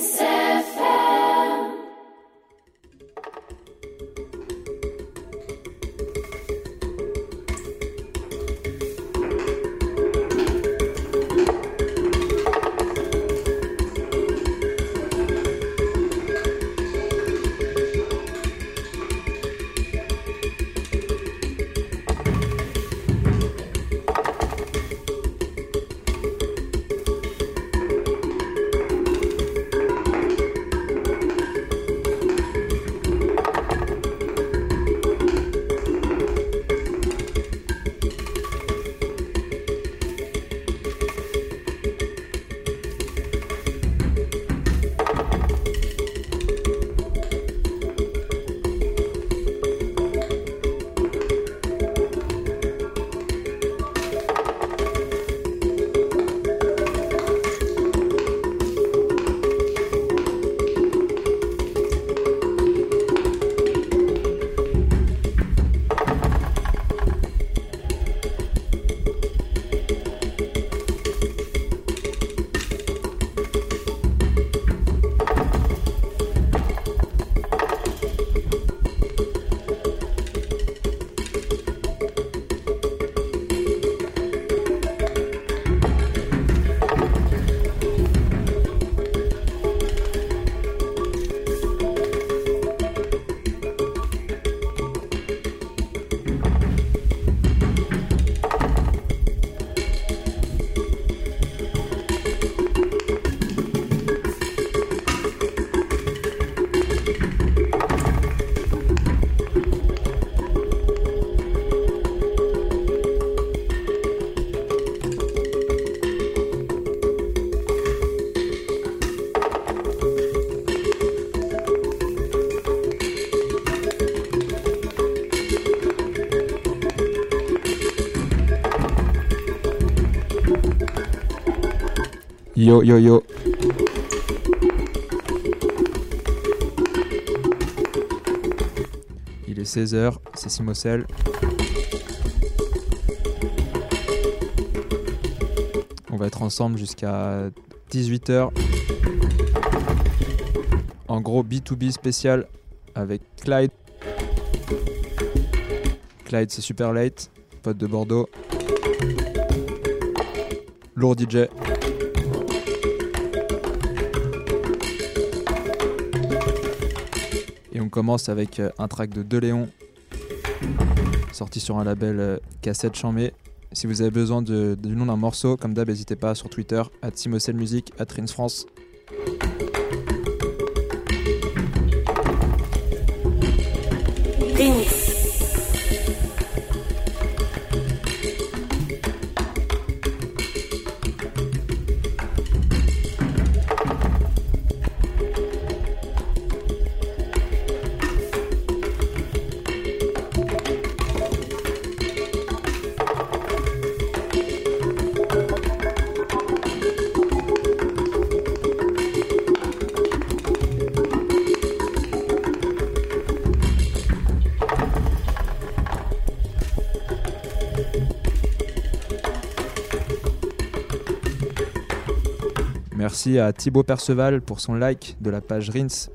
say. Yo yo yo. Il est 16h, c'est Simocel. On va être ensemble jusqu'à 18h. En gros, B2B spécial avec Clyde. Clyde, c'est super late, pote de Bordeaux. Lourd DJ. Commence avec euh, un track de De Léon, sorti sur un label euh, cassette chamé. Si vous avez besoin du nom d'un morceau, comme d'hab, n'hésitez pas sur Twitter, at Simocel Music, at Rins France. Merci à Thibaut Perceval pour son like de la page Rins.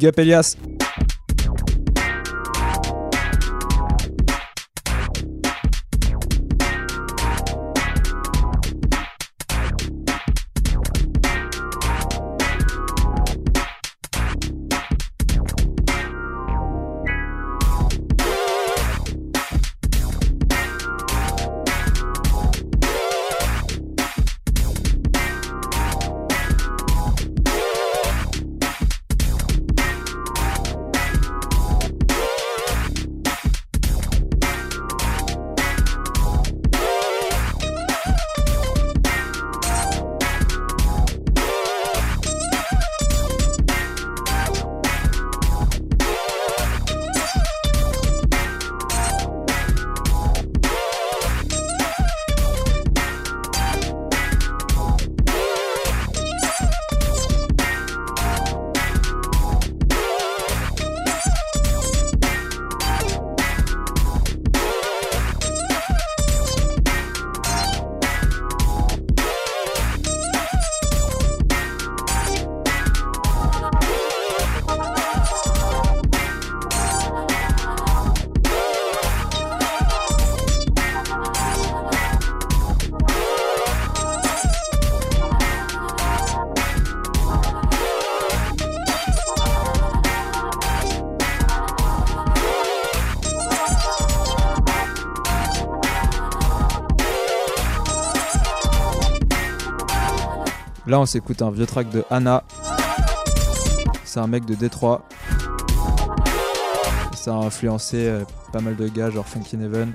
Big up Là, on s'écoute un vieux track de Anna. C'est un mec de Détroit. Ça a influencé euh, pas mal de gars, genre Funky Neven.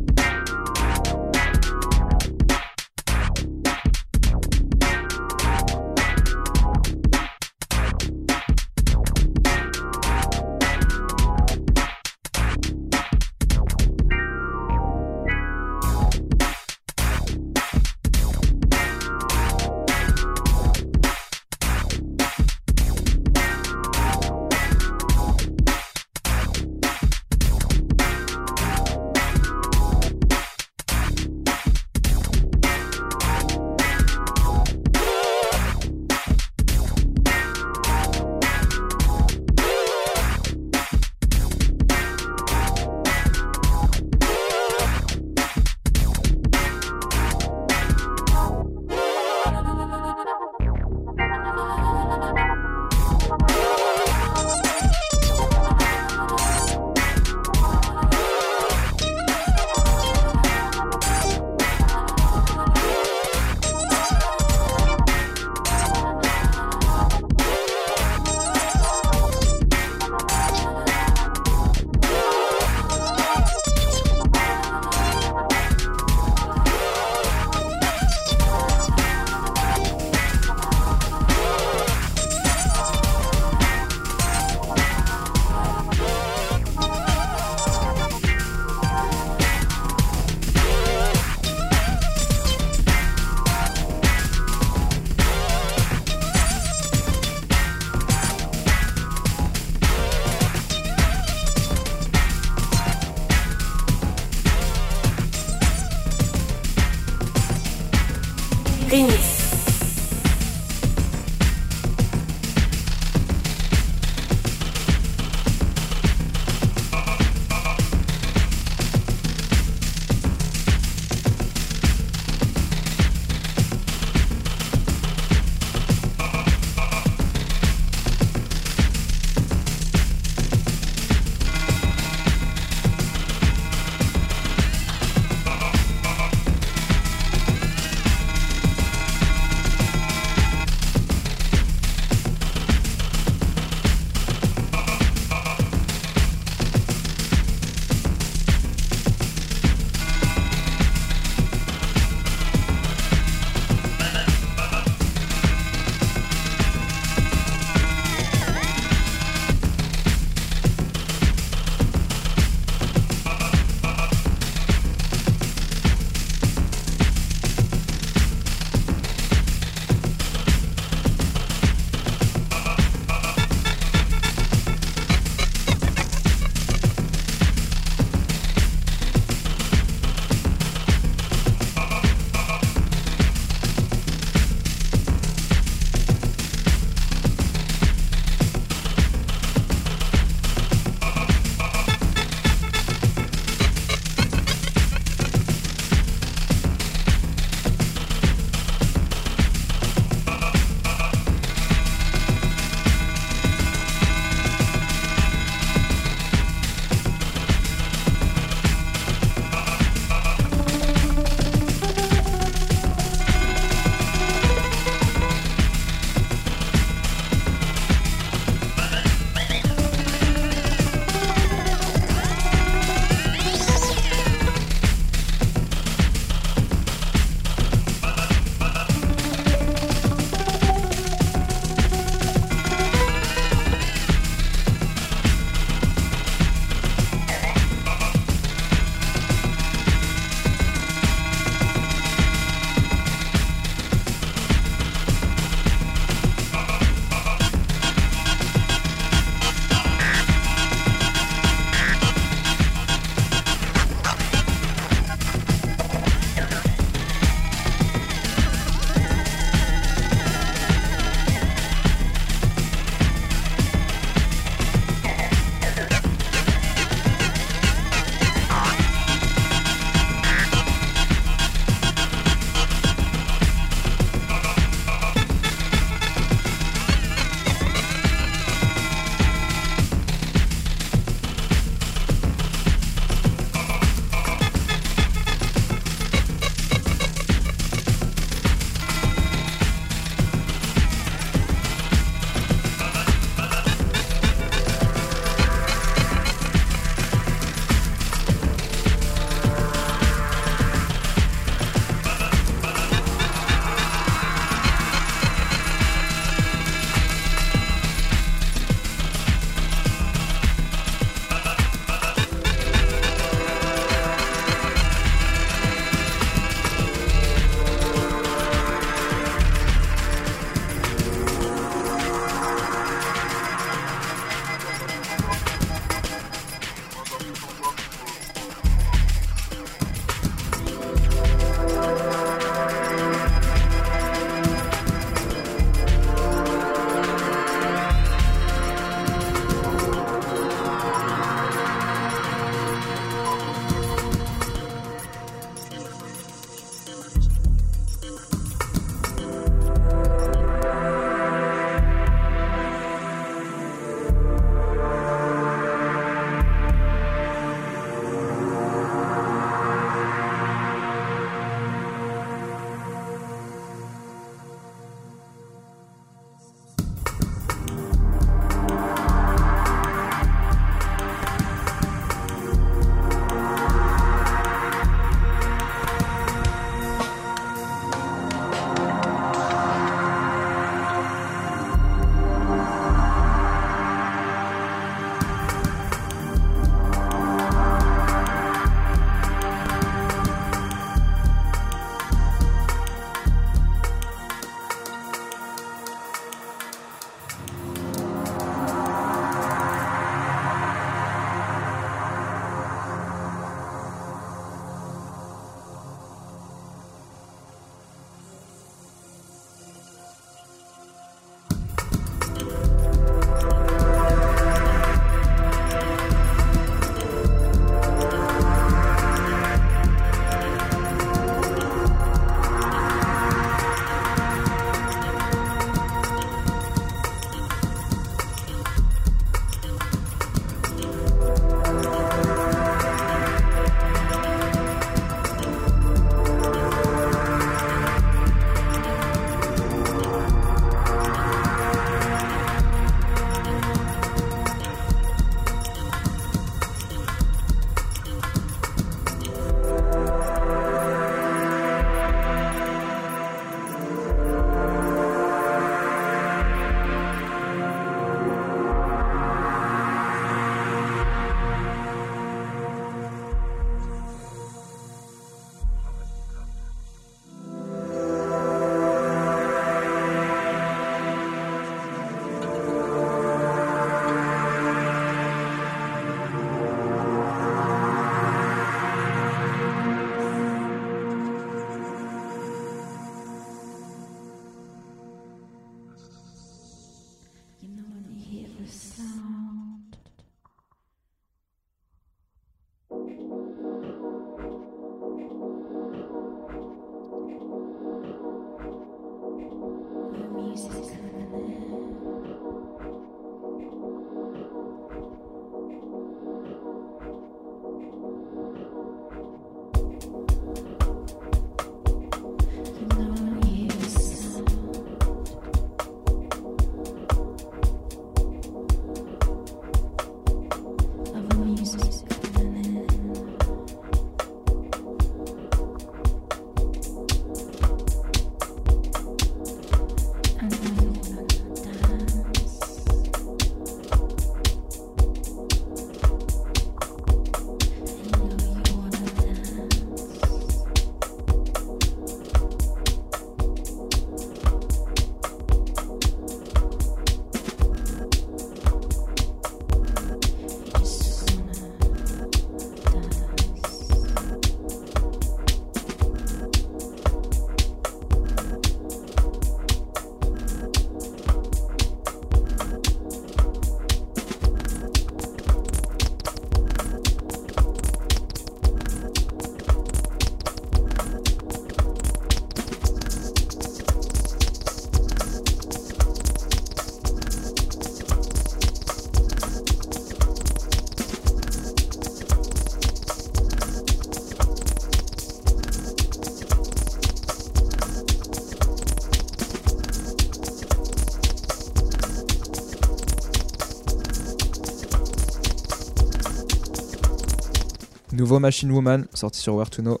Nouveau Machine Woman, sorti sur Where to Know.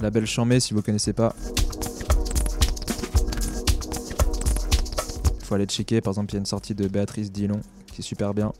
Label Chambé si vous connaissez pas. Faut aller checker, par exemple il y a une sortie de Béatrice Dillon qui est super bien.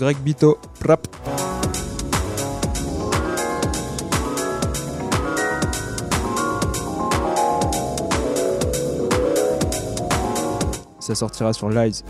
Greg Bito. Rap. Ça sortira sur Lies.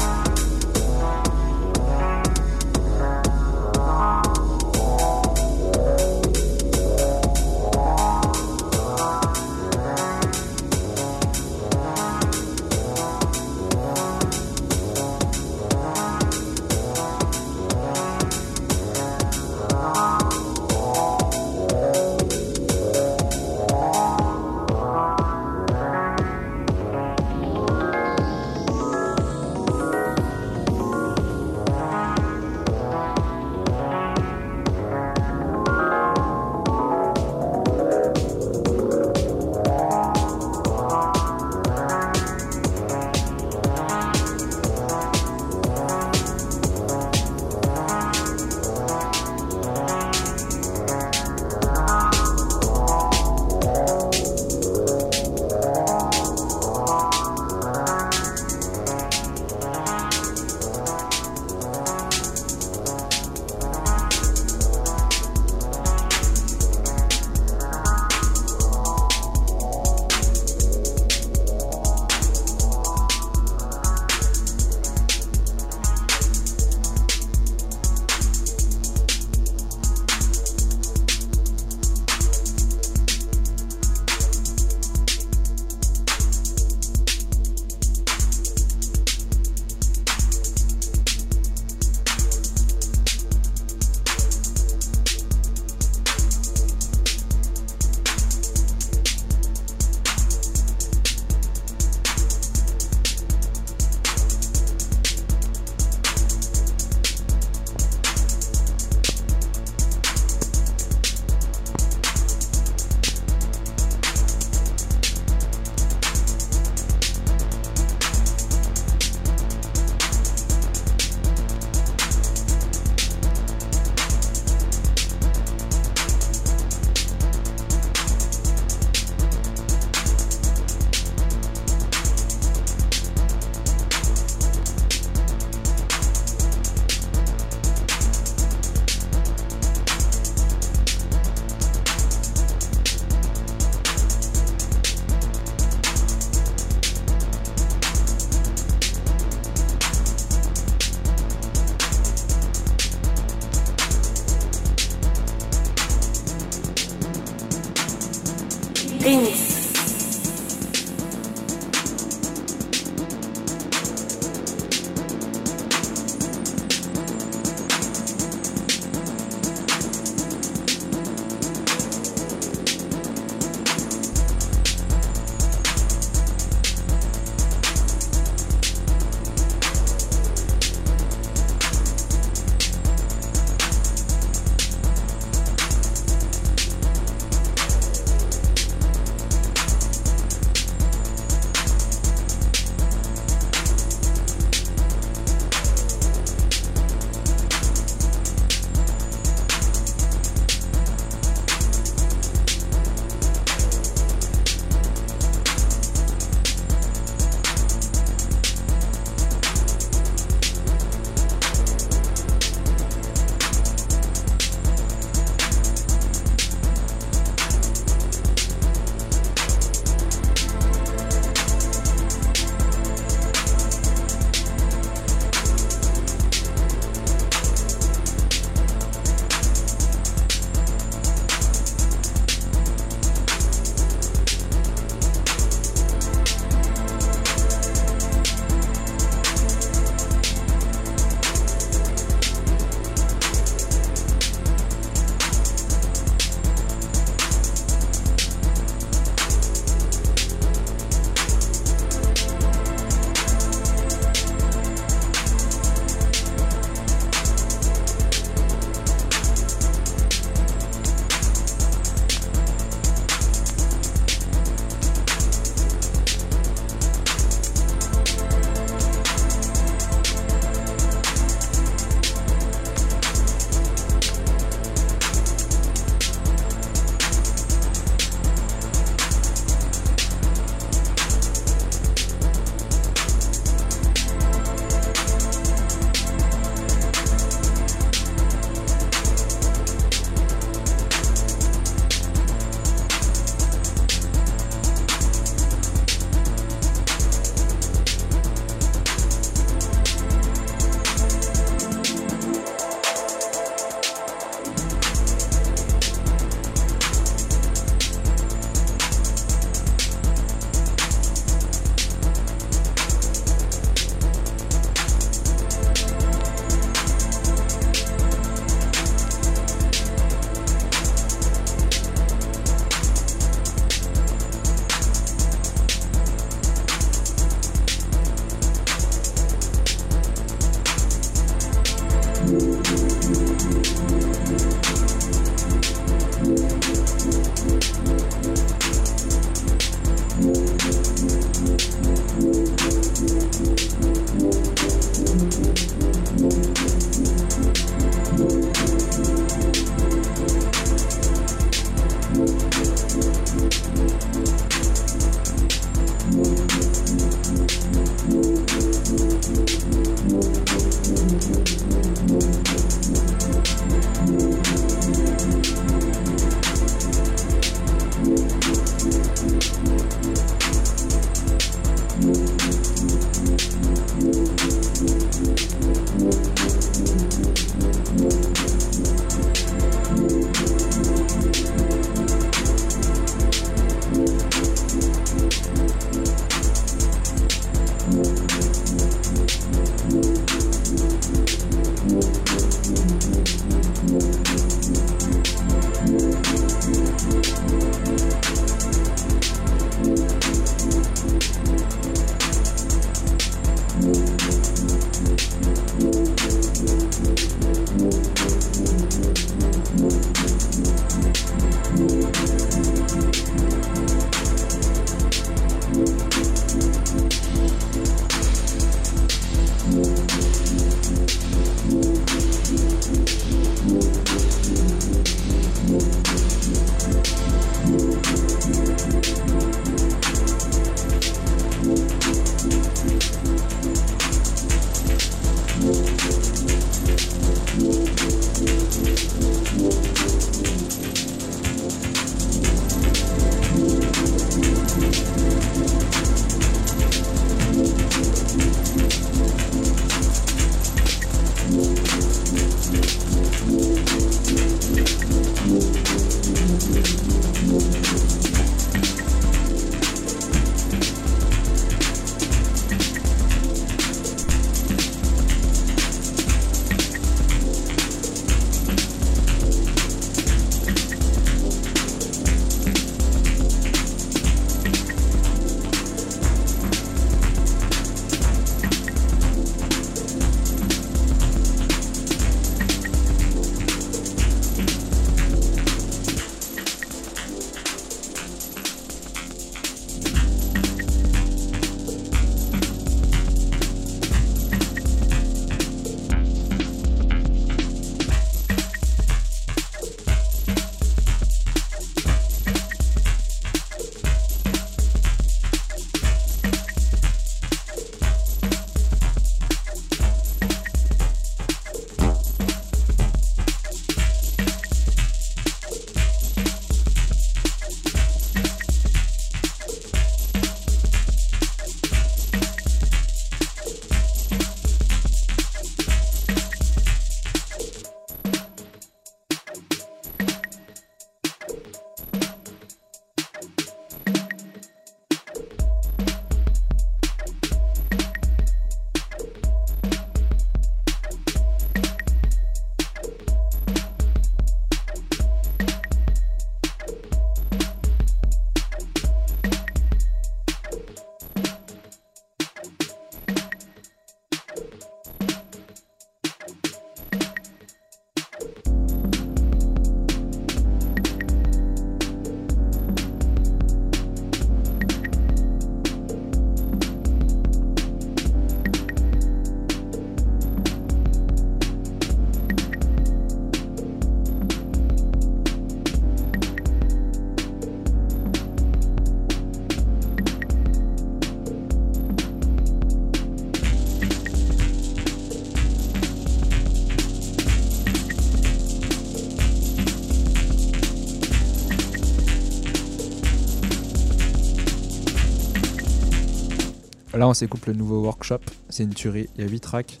Là, on s'écoute le nouveau workshop. C'est une tuerie. Il y a 8 tracks.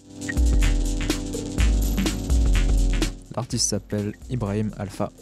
L'artiste s'appelle Ibrahim Alpha.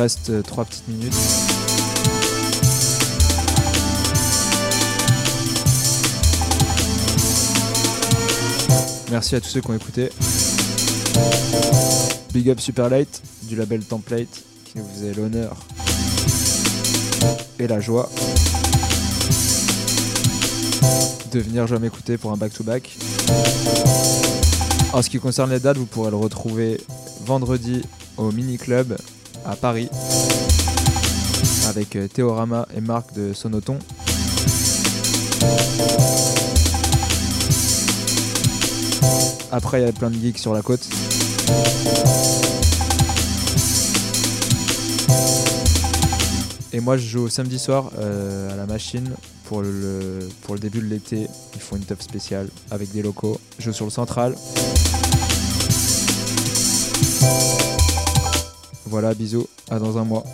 Reste 3 petites minutes. Merci à tous ceux qui ont écouté. Big up Superlight du label Template qui nous faisait l'honneur et la joie de venir jouer m'écouter pour un back-to-back. En ce qui concerne les dates, vous pourrez le retrouver vendredi au Mini Club Paris avec euh, Théorama et Marc de Sonoton. Après, il y a plein de geeks sur la côte. Et moi, je joue samedi soir euh, à la machine pour le, début de l'été. Ils font une teuf spéciale avec des locaux. Je joue sur le central. Voilà, bisous, à dans un mois.